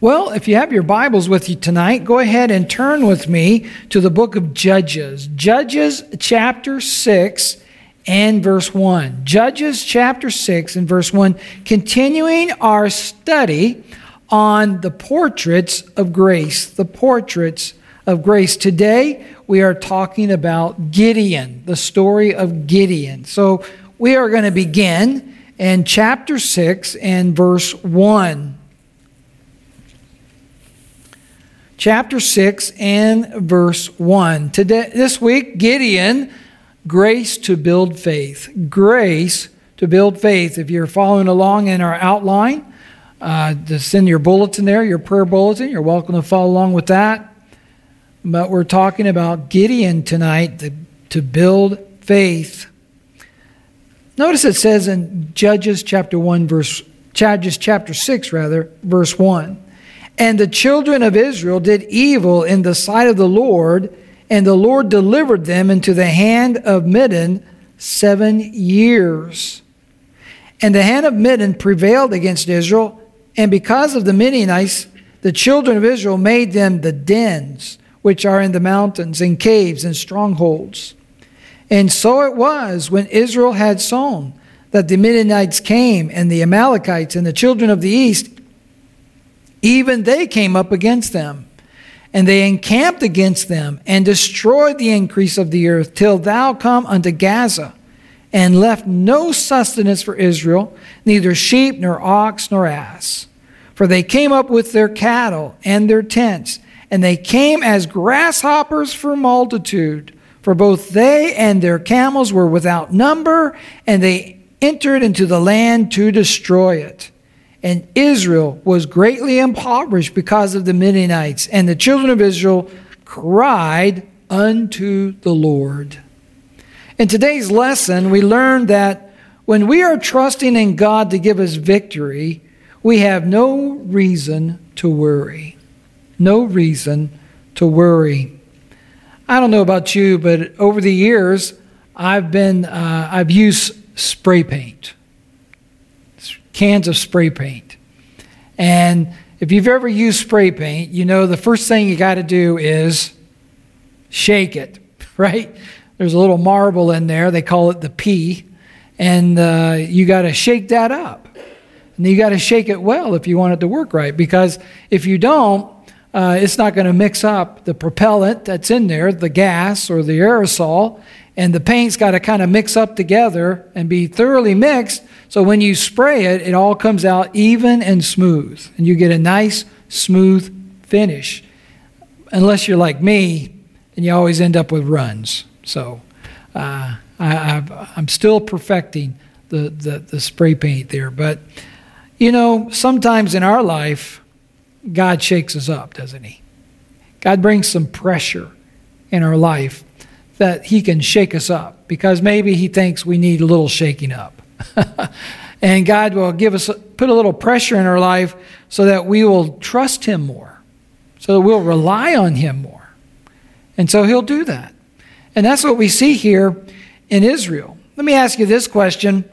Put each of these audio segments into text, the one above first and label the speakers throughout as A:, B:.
A: Well, if you have your Bibles with you tonight, go ahead and turn with me to the book of Judges. Judges chapter 6 and verse 1. Judges chapter 6 and verse 1, continuing our study on the portraits of grace. The portraits of grace. Today, we are talking about Gideon, the story of Gideon. So, we are going to begin in chapter 6 and verse 1. Chapter 6 and verse 1. Today, this week, Gideon, grace to build faith. Grace to build faith. If you're following along in our outline, uh, in your bulletin there, your prayer bulletin, you're welcome to follow along with that. But we're talking about Gideon tonight to, to build faith. Notice it says in Judges chapter 1, verse Judges chapter 6, rather, verse 1. And the children of Israel did evil in the sight of the Lord, and the Lord delivered them into the hand of Midian seven years. And the hand of Midian prevailed against Israel, and because of the Midianites, the children of Israel made them the dens which are in the mountains, and caves, and strongholds. And so it was when Israel had sown that the Midianites came, and the Amalekites, and the children of the east even they came up against them. And they encamped against them and destroyed the increase of the earth till thou come unto Gaza, and left no sustenance for Israel, neither sheep, nor ox, nor ass. For they came up with their cattle and their tents, and they came as grasshoppers for multitude. For both they and their camels were without number, and they entered into the land to destroy it. And Israel was greatly impoverished because of the Midianites. And the children of Israel cried unto the Lord. In today's lesson, we learned that when we are trusting in God to give us victory, we have no reason to worry. No reason to worry. I don't know about you, but over the years, I've been uh, I've used spray paint cans of spray paint. And if you've ever used spray paint, you know the first thing you got to do is shake it, right? There's a little marble in there. They call it the pea. And uh, you got to shake that up. And you got to shake it well if you want it to work right. Because if you don't, uh, it's not going to mix up the propellant that's in there, the gas or the aerosol, and the paint's got to kind of mix up together and be thoroughly mixed so when you spray it, it all comes out even and smooth, and you get a nice, smooth finish. Unless you're like me, and you always end up with runs. So uh, I, am still perfecting the, the, the spray paint there. But, you know, sometimes in our life, God shakes us up, doesn't He? God brings some pressure in our life that He can shake us up because maybe He thinks we need a little shaking up. and God will give us, put a little pressure in our life so that we will trust Him more, so that we'll rely on Him more. And so He'll do that. And that's what we see here in Israel. Let me ask you this question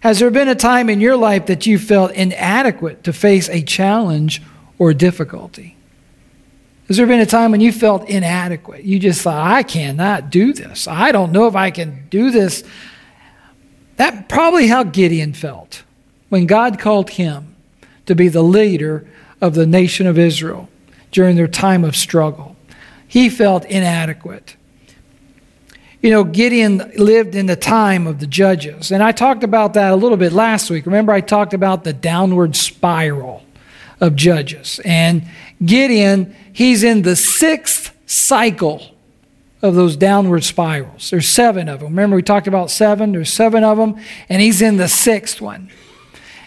A: Has there been a time in your life that you felt inadequate to face a challenge or difficulty? Has there been a time when you felt inadequate? You just thought, I cannot do this. I don't know if I can do this. That probably how Gideon felt when God called him to be the leader of the nation of Israel during their time of struggle. He felt inadequate. You know, Gideon lived in the time of the judges. And I talked about that a little bit last week. Remember, I talked about the downward spiral of judges. And Gideon, he's in the sixth cycle of those downward spirals. There's seven of them. Remember, we talked about seven? There's seven of them, and he's in the sixth one.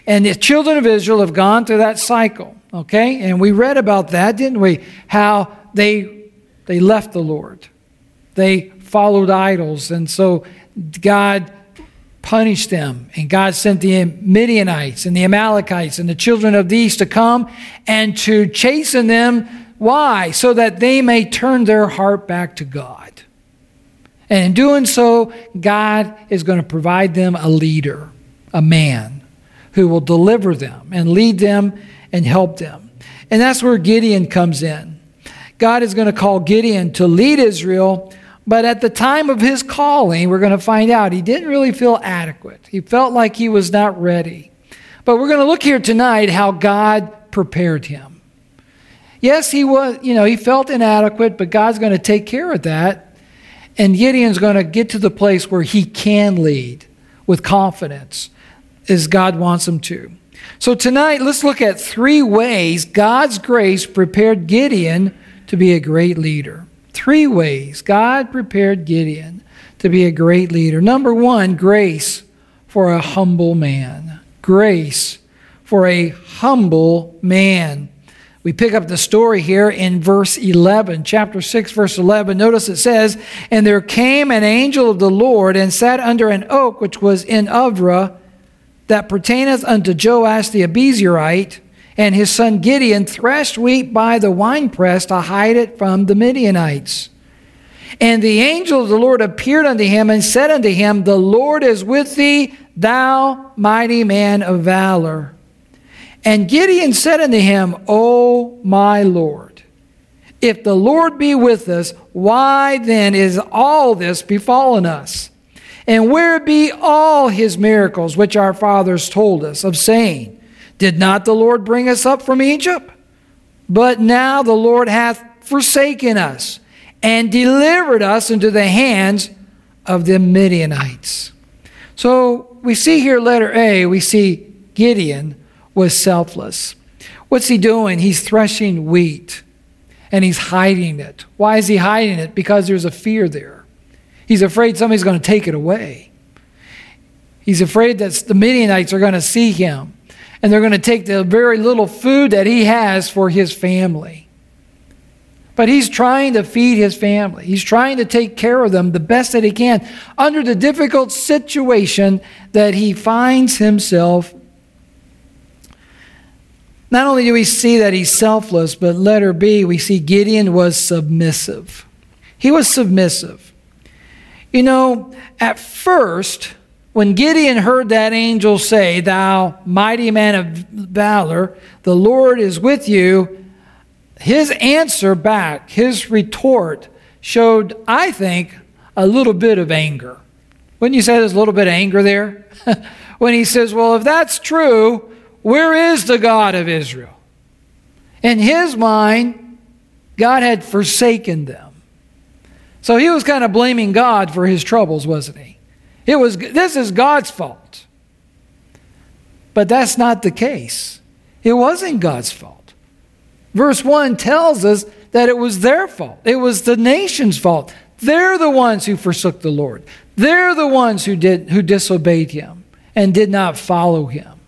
A: And the children of Israel have gone through that cycle, okay? And we read about that, didn't we? How they, they left the Lord, they followed idols, and so God punished them. And God sent the Midianites and the Amalekites and the children of these to come and to chasten them why? So that they may turn their heart back to God. And in doing so, God is going to provide them a leader, a man, who will deliver them and lead them and help them. And that's where Gideon comes in. God is going to call Gideon to lead Israel, but at the time of his calling, we're going to find out he didn't really feel adequate. He felt like he was not ready. But we're going to look here tonight how God prepared him. Yes, he was, you know, he felt inadequate, but God's going to take care of that. And Gideon's going to get to the place where he can lead with confidence as God wants him to. So tonight, let's look at three ways God's grace prepared Gideon to be a great leader. Three ways God prepared Gideon to be a great leader. Number one, grace for a humble man. Grace for a humble man. We pick up the story here in verse 11, chapter 6, verse 11. Notice it says, And there came an angel of the Lord and sat under an oak which was in Ophrah that pertaineth unto Joash the Abiezrite, and his son Gideon threshed wheat by the winepress to hide it from the Midianites. And the angel of the Lord appeared unto him and said unto him, The Lord is with thee, thou mighty man of valor. And Gideon said unto him, O my Lord, if the Lord be with us, why then is all this befallen us? And where be all his miracles which our fathers told us of saying, Did not the Lord bring us up from Egypt? But now the Lord hath forsaken us and delivered us into the hands of the Midianites. So we see here, letter A, we see Gideon was selfless. What's he doing? He's threshing wheat and he's hiding it. Why is he hiding it? Because there's a fear there. He's afraid somebody's going to take it away. He's afraid that the Midianites are going to see him and they're going to take the very little food that he has for his family. But he's trying to feed his family. He's trying to take care of them the best that he can under the difficult situation that he finds himself not only do we see that he's selfless, but letter B, we see Gideon was submissive. He was submissive. You know, at first, when Gideon heard that angel say, Thou mighty man of valor, the Lord is with you, his answer back, his retort, showed, I think, a little bit of anger. Wouldn't you say there's a little bit of anger there? when he says, Well, if that's true, where is the God of Israel? In his mind, God had forsaken them. So he was kind of blaming God for his troubles, wasn't he? It was this is God's fault. But that's not the case. It wasn't God's fault. Verse 1 tells us that it was their fault. It was the nation's fault. They're the ones who forsook the Lord. They're the ones who did who disobeyed him and did not follow him.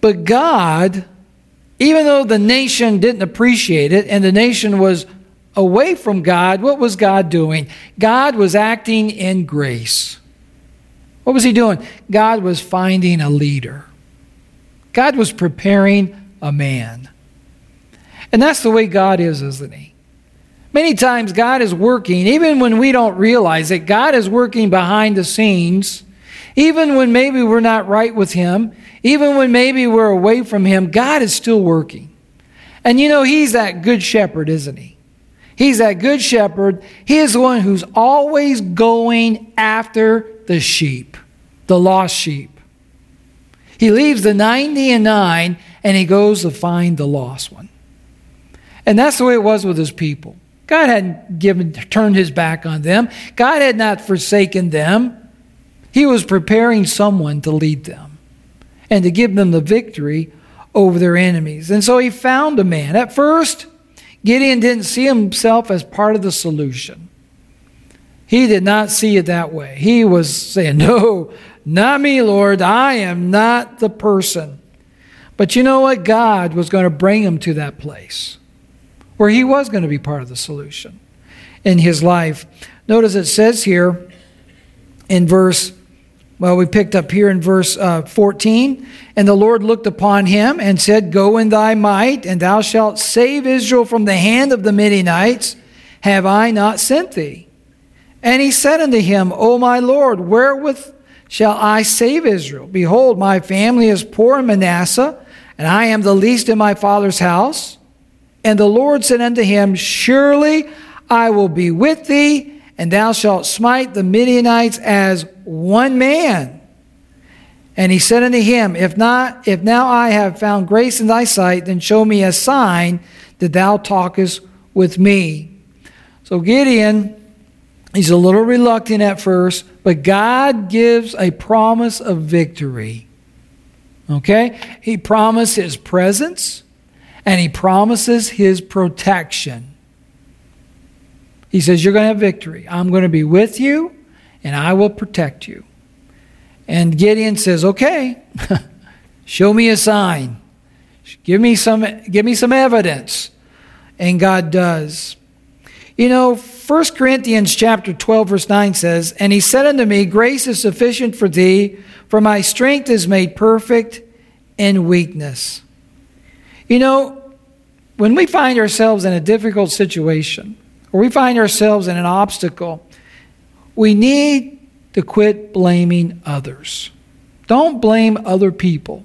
A: But God, even though the nation didn't appreciate it and the nation was away from God, what was God doing? God was acting in grace. What was He doing? God was finding a leader, God was preparing a man. And that's the way God is, isn't He? Many times God is working, even when we don't realize it, God is working behind the scenes, even when maybe we're not right with Him. Even when maybe we're away from Him, God is still working. And you know, He's that good shepherd, isn't He? He's that good shepherd. He is the one who's always going after the sheep, the lost sheep. He leaves the 90 and 9 and he goes to find the lost one. And that's the way it was with his people. God hadn't given turned his back on them. God had not forsaken them. He was preparing someone to lead them and to give them the victory over their enemies. And so he found a man. At first, Gideon didn't see himself as part of the solution. He did not see it that way. He was saying, No, not me, Lord. I am not the person. But you know what? God was going to bring him to that place where he was going to be part of the solution in his life. Notice it says here in verse well, we picked up here in verse uh, 14. And the Lord looked upon him and said, Go in thy might, and thou shalt save Israel from the hand of the Midianites. Have I not sent thee? And he said unto him, O my Lord, wherewith shall I save Israel? Behold, my family is poor in Manasseh, and I am the least in my father's house. And the Lord said unto him, Surely I will be with thee, and thou shalt smite the Midianites as one man. And he said unto him, If not, if now I have found grace in thy sight, then show me a sign that thou talkest with me. So Gideon, he's a little reluctant at first, but God gives a promise of victory. Okay? He promises his presence and he promises his protection. He says, You're going to have victory. I'm going to be with you and I will protect you. And Gideon says, Okay, show me a sign. Give me some, give me some evidence. And God does. You know, 1 Corinthians chapter 12, verse 9 says, And he said unto me, Grace is sufficient for thee, for my strength is made perfect in weakness. You know, when we find ourselves in a difficult situation, or we find ourselves in an obstacle, we need to quit blaming others. Don't blame other people.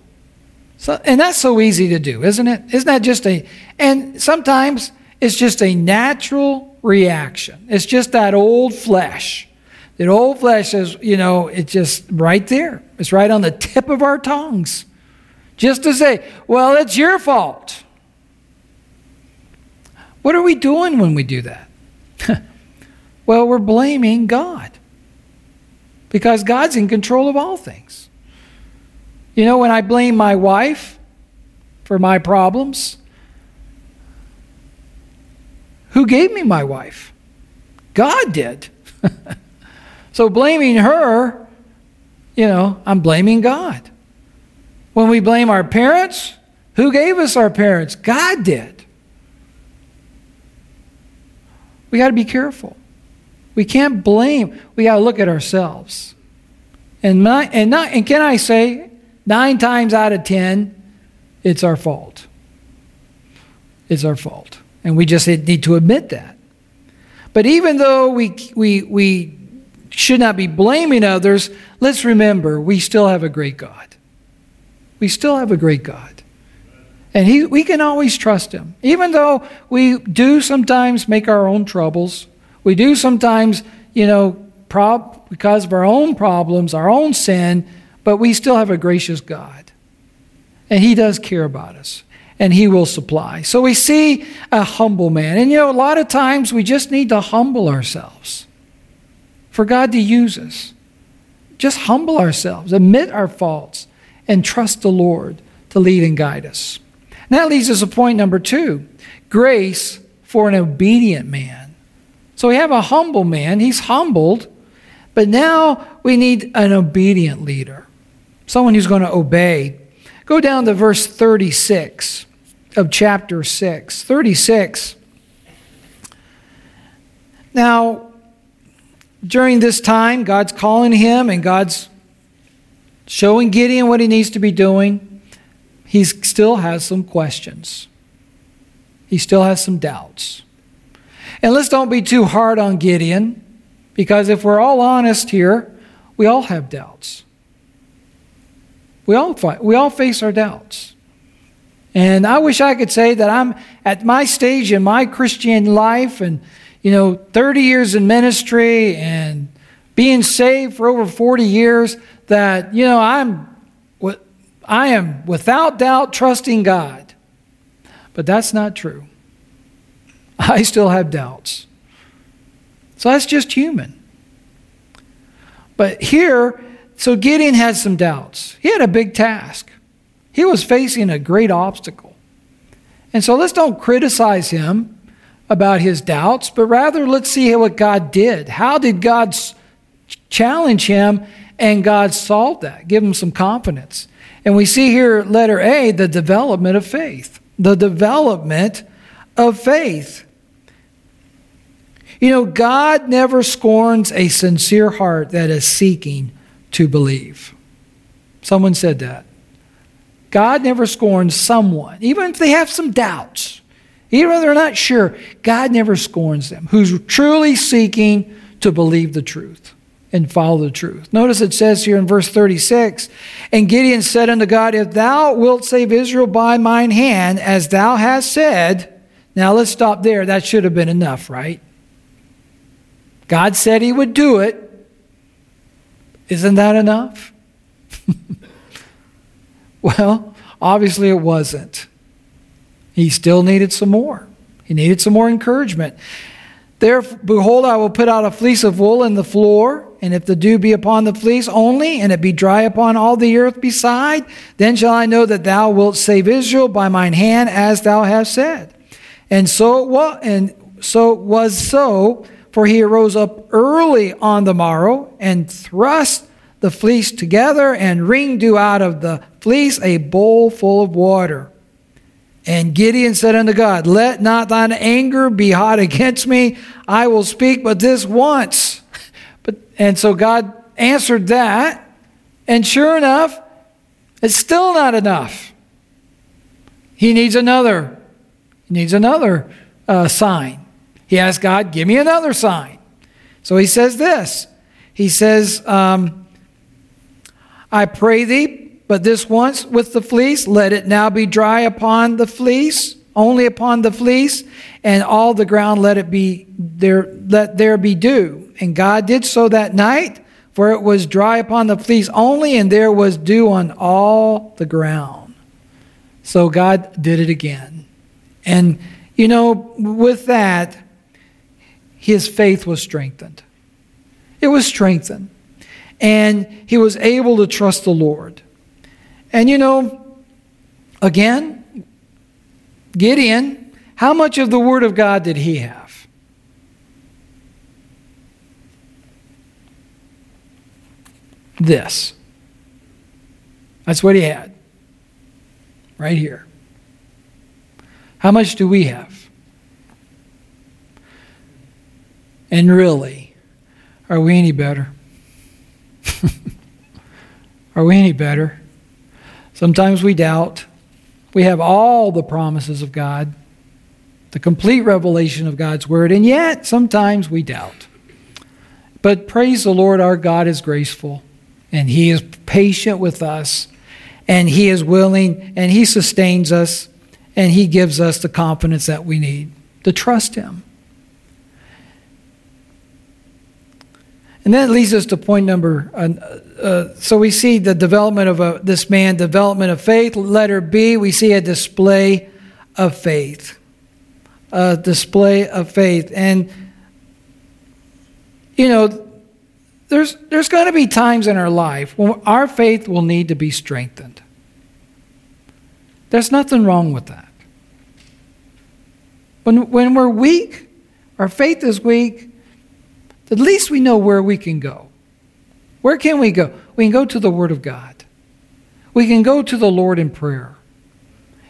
A: So, and that's so easy to do, isn't it? Isn't that just a, and sometimes it's just a natural reaction. It's just that old flesh. That old flesh says, you know, it's just right there. It's right on the tip of our tongues. Just to say, well, it's your fault. What are we doing when we do that? well, we're blaming God because God's in control of all things. You know, when I blame my wife for my problems, who gave me my wife? God did. so blaming her, you know, I'm blaming God. When we blame our parents, who gave us our parents? God did. We got to be careful. We can't blame. We got to look at ourselves. And, my, and, not, and can I say, nine times out of ten, it's our fault. It's our fault. And we just need to admit that. But even though we, we, we should not be blaming others, let's remember we still have a great God. We still have a great God. And he, we can always trust Him. Even though we do sometimes make our own troubles, we do sometimes, you know, prob- because of our own problems, our own sin, but we still have a gracious God. And He does care about us, and He will supply. So we see a humble man. And you know, a lot of times we just need to humble ourselves for God to use us. Just humble ourselves, admit our faults, and trust the Lord to lead and guide us. And that leads us to point number two grace for an obedient man. So we have a humble man, he's humbled, but now we need an obedient leader, someone who's going to obey. Go down to verse 36 of chapter 6. 36. Now, during this time, God's calling him and God's showing Gideon what he needs to be doing. He still has some questions, he still has some doubts. And let's don't be too hard on Gideon, because if we're all honest here, we all have doubts. We all, fight, we all face our doubts. And I wish I could say that I'm at my stage in my Christian life and, you know, 30 years in ministry and being saved for over 40 years, that, you know, I'm, I am without doubt trusting God. But that's not true. I still have doubts. So that's just human. But here, so Gideon had some doubts. He had a big task. He was facing a great obstacle. And so let's don't criticize him about his doubts, but rather let's see what God did. How did God challenge him and God solve that? Give him some confidence. And we see here, letter A, the development of faith. The development of faith. You know, God never scorns a sincere heart that is seeking to believe. Someone said that. God never scorns someone, even if they have some doubts, even if they're not sure. God never scorns them who's truly seeking to believe the truth and follow the truth. Notice it says here in verse 36 And Gideon said unto God, If thou wilt save Israel by mine hand, as thou hast said, now let's stop there. That should have been enough, right? God said he would do it. Isn't that enough? well, obviously it wasn't. He still needed some more. He needed some more encouragement. There, behold, I will put out a fleece of wool in the floor, and if the dew be upon the fleece only, and it be dry upon all the earth beside, then shall I know that thou wilt save Israel by mine hand, as thou hast said. And so it was, and so it was so, for he arose up early on the morrow, and thrust the fleece together, and wringed out of the fleece a bowl full of water. And Gideon said unto God, Let not thine anger be hot against me. I will speak but this once. And so God answered that. And sure enough, it's still not enough. He needs another. He needs another uh, sign. He asked God, Give me another sign. So he says this. He says, um, I pray thee, but this once with the fleece, let it now be dry upon the fleece, only upon the fleece, and all the ground let it be there let there be dew. And God did so that night, for it was dry upon the fleece only, and there was dew on all the ground. So God did it again. And you know, with that, his faith was strengthened. It was strengthened. And he was able to trust the Lord. And you know, again, Gideon, how much of the Word of God did he have? This. That's what he had. Right here. How much do we have? And really, are we any better? are we any better? Sometimes we doubt. We have all the promises of God, the complete revelation of God's word, and yet sometimes we doubt. But praise the Lord, our God is graceful, and He is patient with us, and He is willing, and He sustains us, and He gives us the confidence that we need to trust Him. And that leads us to point number. Uh, uh, so we see the development of a, this man, development of faith. Letter B, we see a display of faith. A display of faith, and you know, there's there's going to be times in our life when our faith will need to be strengthened. There's nothing wrong with that. When when we're weak, our faith is weak at least we know where we can go. Where can we go? We can go to the Word of God. We can go to the Lord in prayer.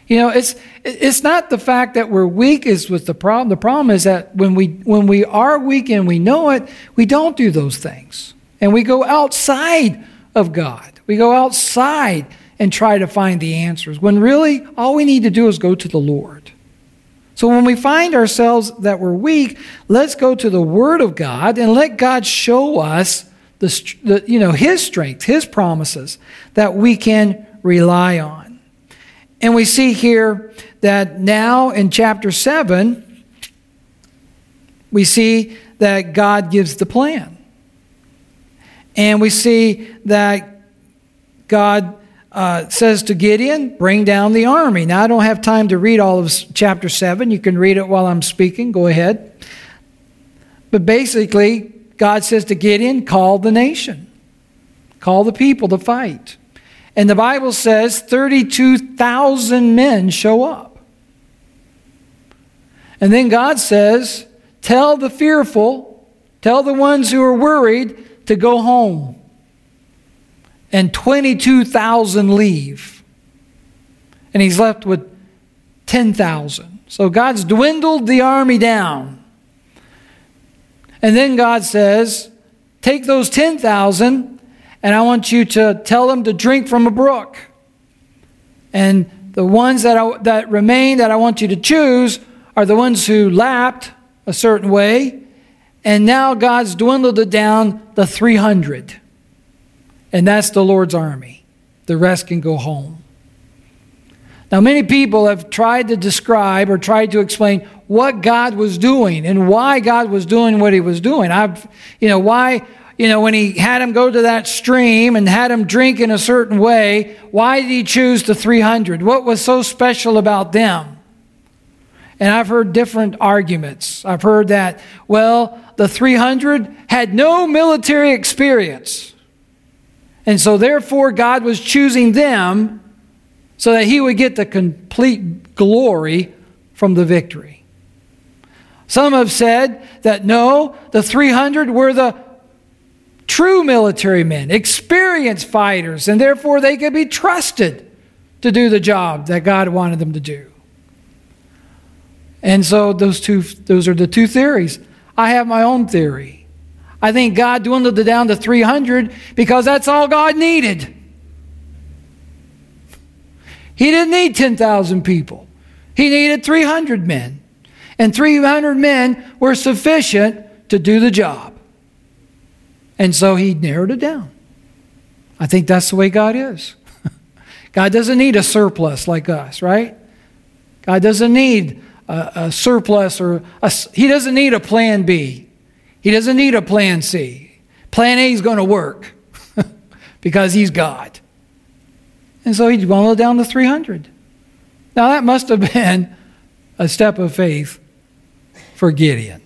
A: You know, it's it's not the fact that we're weak is with the problem. The problem is that when we when we are weak and we know it, we don't do those things. And we go outside of God. We go outside and try to find the answers. When really all we need to do is go to the Lord. So when we find ourselves that we're weak, let's go to the Word of God and let God show us the, the, you know His strength, His promises that we can rely on. And we see here that now in chapter seven, we see that God gives the plan, and we see that God uh, says to Gideon, Bring down the army. Now, I don't have time to read all of chapter 7. You can read it while I'm speaking. Go ahead. But basically, God says to Gideon, Call the nation, call the people to fight. And the Bible says 32,000 men show up. And then God says, Tell the fearful, tell the ones who are worried to go home and 22,000 leave. And he's left with 10,000. So God's dwindled the army down. And then God says, Take those 10,000 and I want you to tell them to drink from a brook. And the ones that, I, that remain that I want you to choose are the ones who lapped a certain way and now God's dwindled it down to 300. And that's the Lord's army. The rest can go home. Now, many people have tried to describe or tried to explain what God was doing and why God was doing what he was doing. I've, you know, why, you know, when he had him go to that stream and had him drink in a certain way, why did he choose the 300? What was so special about them? And I've heard different arguments. I've heard that, well, the 300 had no military experience. And so, therefore, God was choosing them so that he would get the complete glory from the victory. Some have said that no, the 300 were the true military men, experienced fighters, and therefore they could be trusted to do the job that God wanted them to do. And so those two those are the two theories. I have my own theory. I think God dwindled it down to 300 because that's all God needed. He didn't need 10,000 people, he needed 300 men. And 300 men were sufficient to do the job. And so he narrowed it down. I think that's the way God is. God doesn't need a surplus like us, right? God doesn't need a, a surplus or a, he doesn't need a plan B. He doesn't need a plan C. Plan A is going to work because he's God. And so he dwindled down to 300. Now, that must have been a step of faith for Gideon.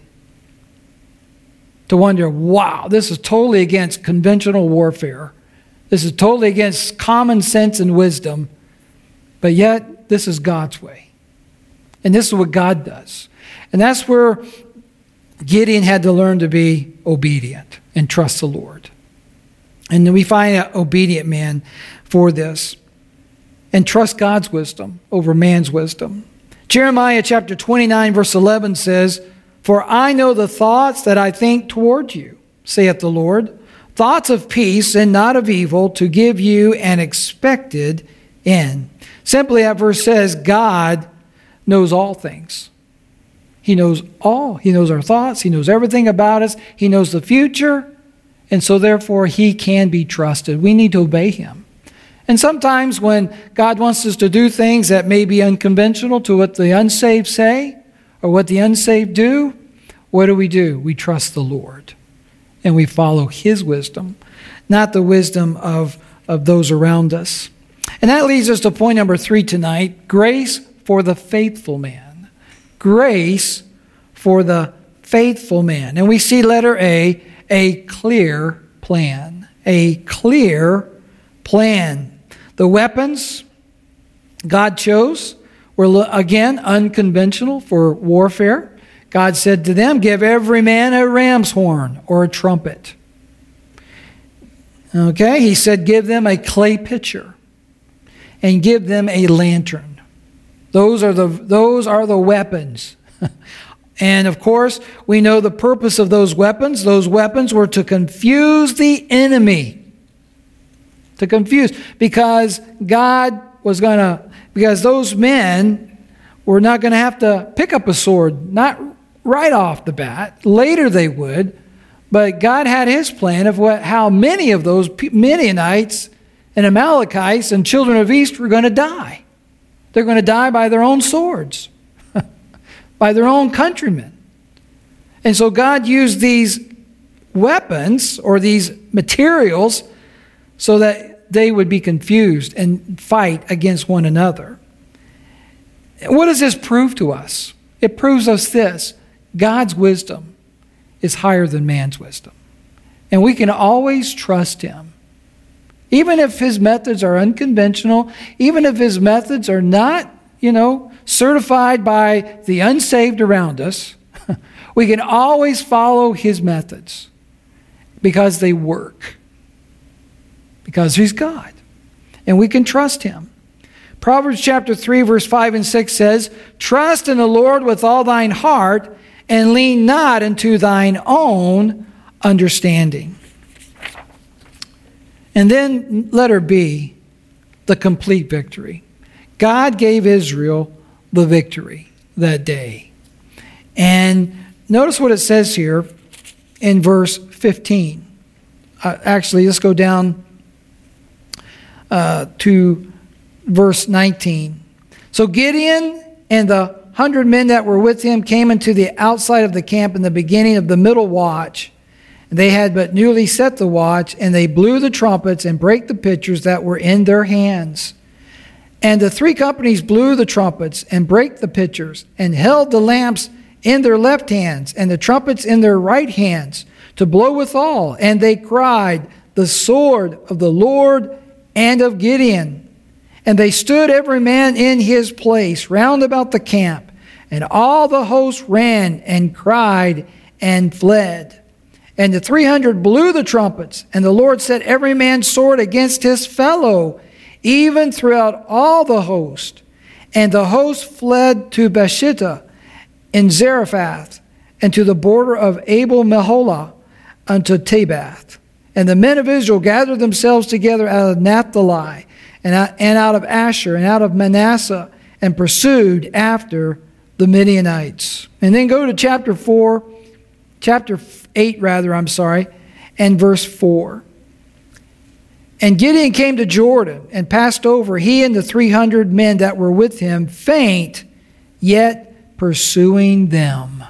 A: To wonder, wow, this is totally against conventional warfare. This is totally against common sense and wisdom. But yet, this is God's way. And this is what God does. And that's where Gideon had to learn to be obedient and trust the Lord. And then we find an obedient man for this and trust God's wisdom over man's wisdom. Jeremiah chapter 29, verse 11 says, For I know the thoughts that I think toward you, saith the Lord, thoughts of peace and not of evil, to give you an expected end. Simply, that verse says, God knows all things. He knows all. He knows our thoughts. He knows everything about us. He knows the future. And so, therefore, He can be trusted. We need to obey Him. And sometimes when God wants us to do things that may be unconventional to what the unsaved say or what the unsaved do, what do we do? We trust the Lord and we follow His wisdom, not the wisdom of, of those around us. And that leads us to point number three tonight grace for the faithful man. Grace for the faithful man. And we see letter A, a clear plan. A clear plan. The weapons God chose were, again, unconventional for warfare. God said to them, Give every man a ram's horn or a trumpet. Okay, he said, Give them a clay pitcher and give them a lantern. Those are the, those are the weapons. and of course, we know the purpose of those weapons. Those weapons were to confuse the enemy to confuse because God was going to, because those men were not going to have to pick up a sword, not right off the bat. Later they would, but God had his plan of what, how many of those Midianites and Amalekites and children of East were going to die. They're going to die by their own swords, by their own countrymen. And so God used these weapons or these materials so that they would be confused and fight against one another. What does this prove to us? It proves us this God's wisdom is higher than man's wisdom. And we can always trust him. Even if his methods are unconventional, even if his methods are not, you know, certified by the unsaved around us, we can always follow his methods because they work because he's God. And we can trust him. Proverbs chapter 3, verse 5 and 6 says, Trust in the Lord with all thine heart, and lean not unto thine own understanding. And then, letter B, the complete victory. God gave Israel the victory that day. And notice what it says here in verse 15. Uh, actually, let's go down uh, to verse 19. So Gideon and the hundred men that were with him came into the outside of the camp in the beginning of the middle watch. They had but newly set the watch, and they blew the trumpets and brake the pitchers that were in their hands. And the three companies blew the trumpets and brake the pitchers, and held the lamps in their left hands, and the trumpets in their right hands, to blow withal. And they cried, The sword of the Lord and of Gideon. And they stood every man in his place round about the camp, and all the host ran and cried and fled. And the 300 blew the trumpets, and the Lord set every man's sword against his fellow, even throughout all the host. And the host fled to Beersheba in Zarephath, and to the border of Abel Meholah unto Tabbath. And the men of Israel gathered themselves together out of Naphtali, and out of Asher, and out of Manasseh, and pursued after the Midianites. And then go to chapter 4, chapter 8, rather, I'm sorry, and verse 4. And Gideon came to Jordan and passed over, he and the 300 men that were with him, faint, yet pursuing them.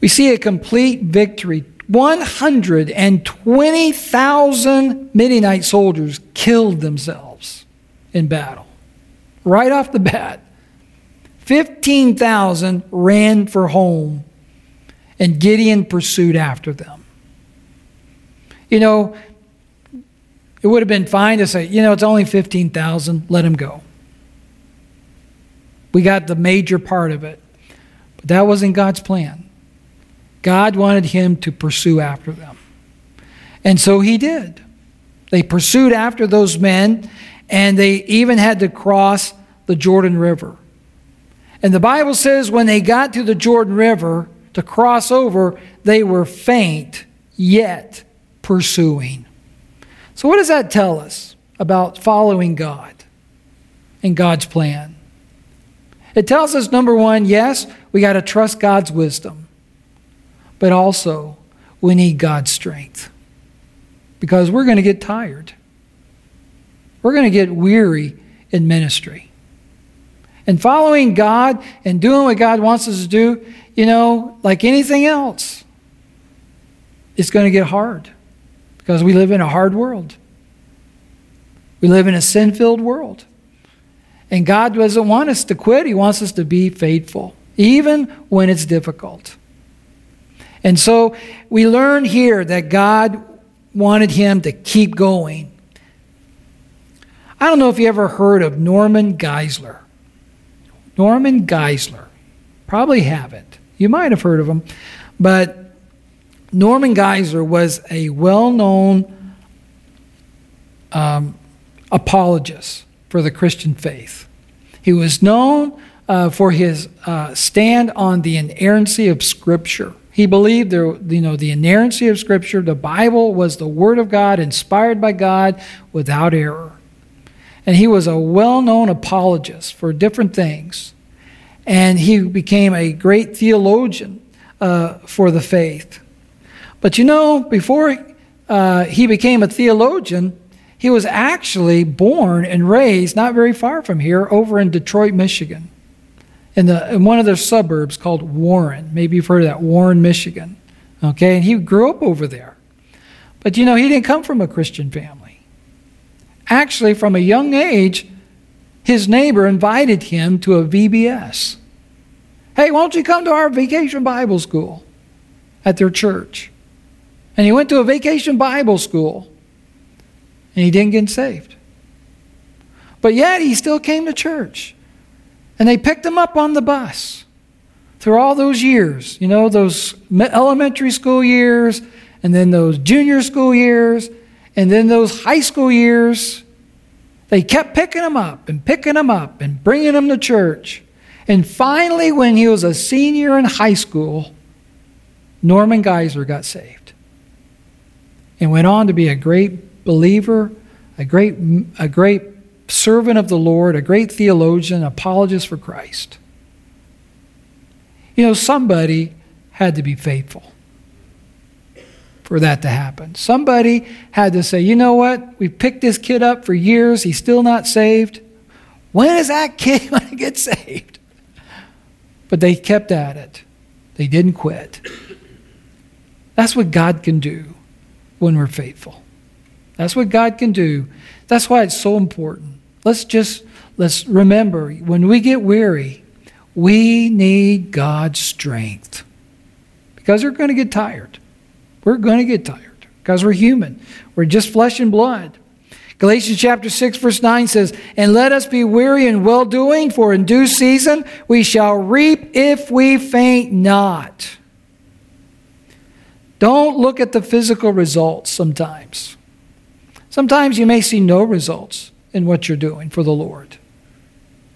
A: We see a complete victory. 120,000 Midianite soldiers killed themselves in battle. Right off the bat. 15,000 ran for home, and Gideon pursued after them. You know, it would have been fine to say, you know, it's only 15,000, let him go. We got the major part of it. But that wasn't God's plan. God wanted him to pursue after them. And so he did. They pursued after those men, and they even had to cross the Jordan River. And the Bible says when they got to the Jordan River to cross over, they were faint, yet pursuing. So, what does that tell us about following God and God's plan? It tells us, number one, yes, we got to trust God's wisdom, but also we need God's strength because we're going to get tired. We're going to get weary in ministry. And following God and doing what God wants us to do, you know, like anything else, it's going to get hard because we live in a hard world. We live in a sin filled world. And God doesn't want us to quit, He wants us to be faithful, even when it's difficult. And so we learn here that God wanted him to keep going. I don't know if you ever heard of Norman Geisler. Norman Geisler. Probably haven't. You might have heard of him. But Norman Geisler was a well known um, apologist for the Christian faith. He was known uh, for his uh, stand on the inerrancy of Scripture. He believed there, you know, the inerrancy of Scripture, the Bible was the Word of God, inspired by God, without error. And he was a well known apologist for different things. And he became a great theologian uh, for the faith. But you know, before uh, he became a theologian, he was actually born and raised not very far from here over in Detroit, Michigan, in, the, in one of their suburbs called Warren. Maybe you've heard of that, Warren, Michigan. Okay, and he grew up over there. But you know, he didn't come from a Christian family. Actually, from a young age, his neighbor invited him to a VBS. Hey, won't you come to our vacation Bible school at their church? And he went to a vacation Bible school and he didn't get saved. But yet he still came to church. And they picked him up on the bus through all those years, you know, those elementary school years, and then those junior school years, and then those high school years, they kept picking him up and picking him up and bringing him to church. And finally, when he was a senior in high school, Norman Geisler got saved and went on to be a great believer, a great, a great servant of the Lord, a great theologian, apologist for Christ. You know, somebody had to be faithful for that to happen. Somebody had to say, you know what? We picked this kid up for years. He's still not saved. When is that kid going to get saved? But they kept at it, they didn't quit. That's what God can do when we're faithful. That's what God can do. That's why it's so important. Let's just let's remember when we get weary, we need God's strength. Because we're going to get tired. We're going to get tired because we're human. We're just flesh and blood. Galatians chapter 6 verse 9 says, "And let us be weary in well-doing, for in due season we shall reap if we faint not." Don't look at the physical results sometimes. Sometimes you may see no results in what you're doing for the Lord.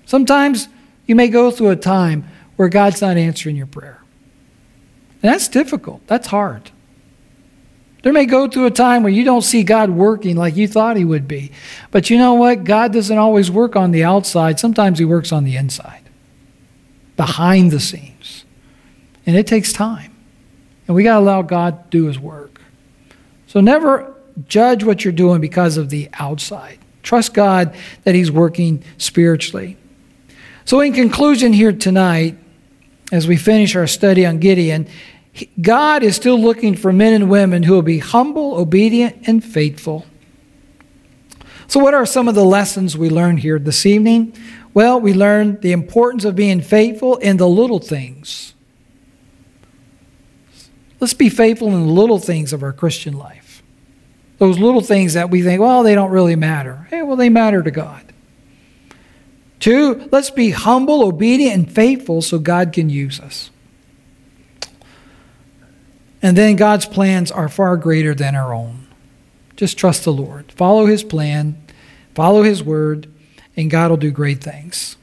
A: Sometimes you may go through a time where God's not answering your prayer. And that's difficult. That's hard. There may go through a time where you don't see God working like you thought He would be. But you know what? God doesn't always work on the outside. Sometimes He works on the inside, behind the scenes. And it takes time. And we got to allow God to do His work. So never judge what you're doing because of the outside. Trust God that He's working spiritually. So, in conclusion, here tonight, as we finish our study on Gideon, God is still looking for men and women who will be humble, obedient, and faithful. So, what are some of the lessons we learned here this evening? Well, we learned the importance of being faithful in the little things. Let's be faithful in the little things of our Christian life. Those little things that we think, well, they don't really matter. Hey, well, they matter to God. Two, let's be humble, obedient, and faithful so God can use us. And then God's plans are far greater than our own. Just trust the Lord. Follow His plan, follow His word, and God will do great things.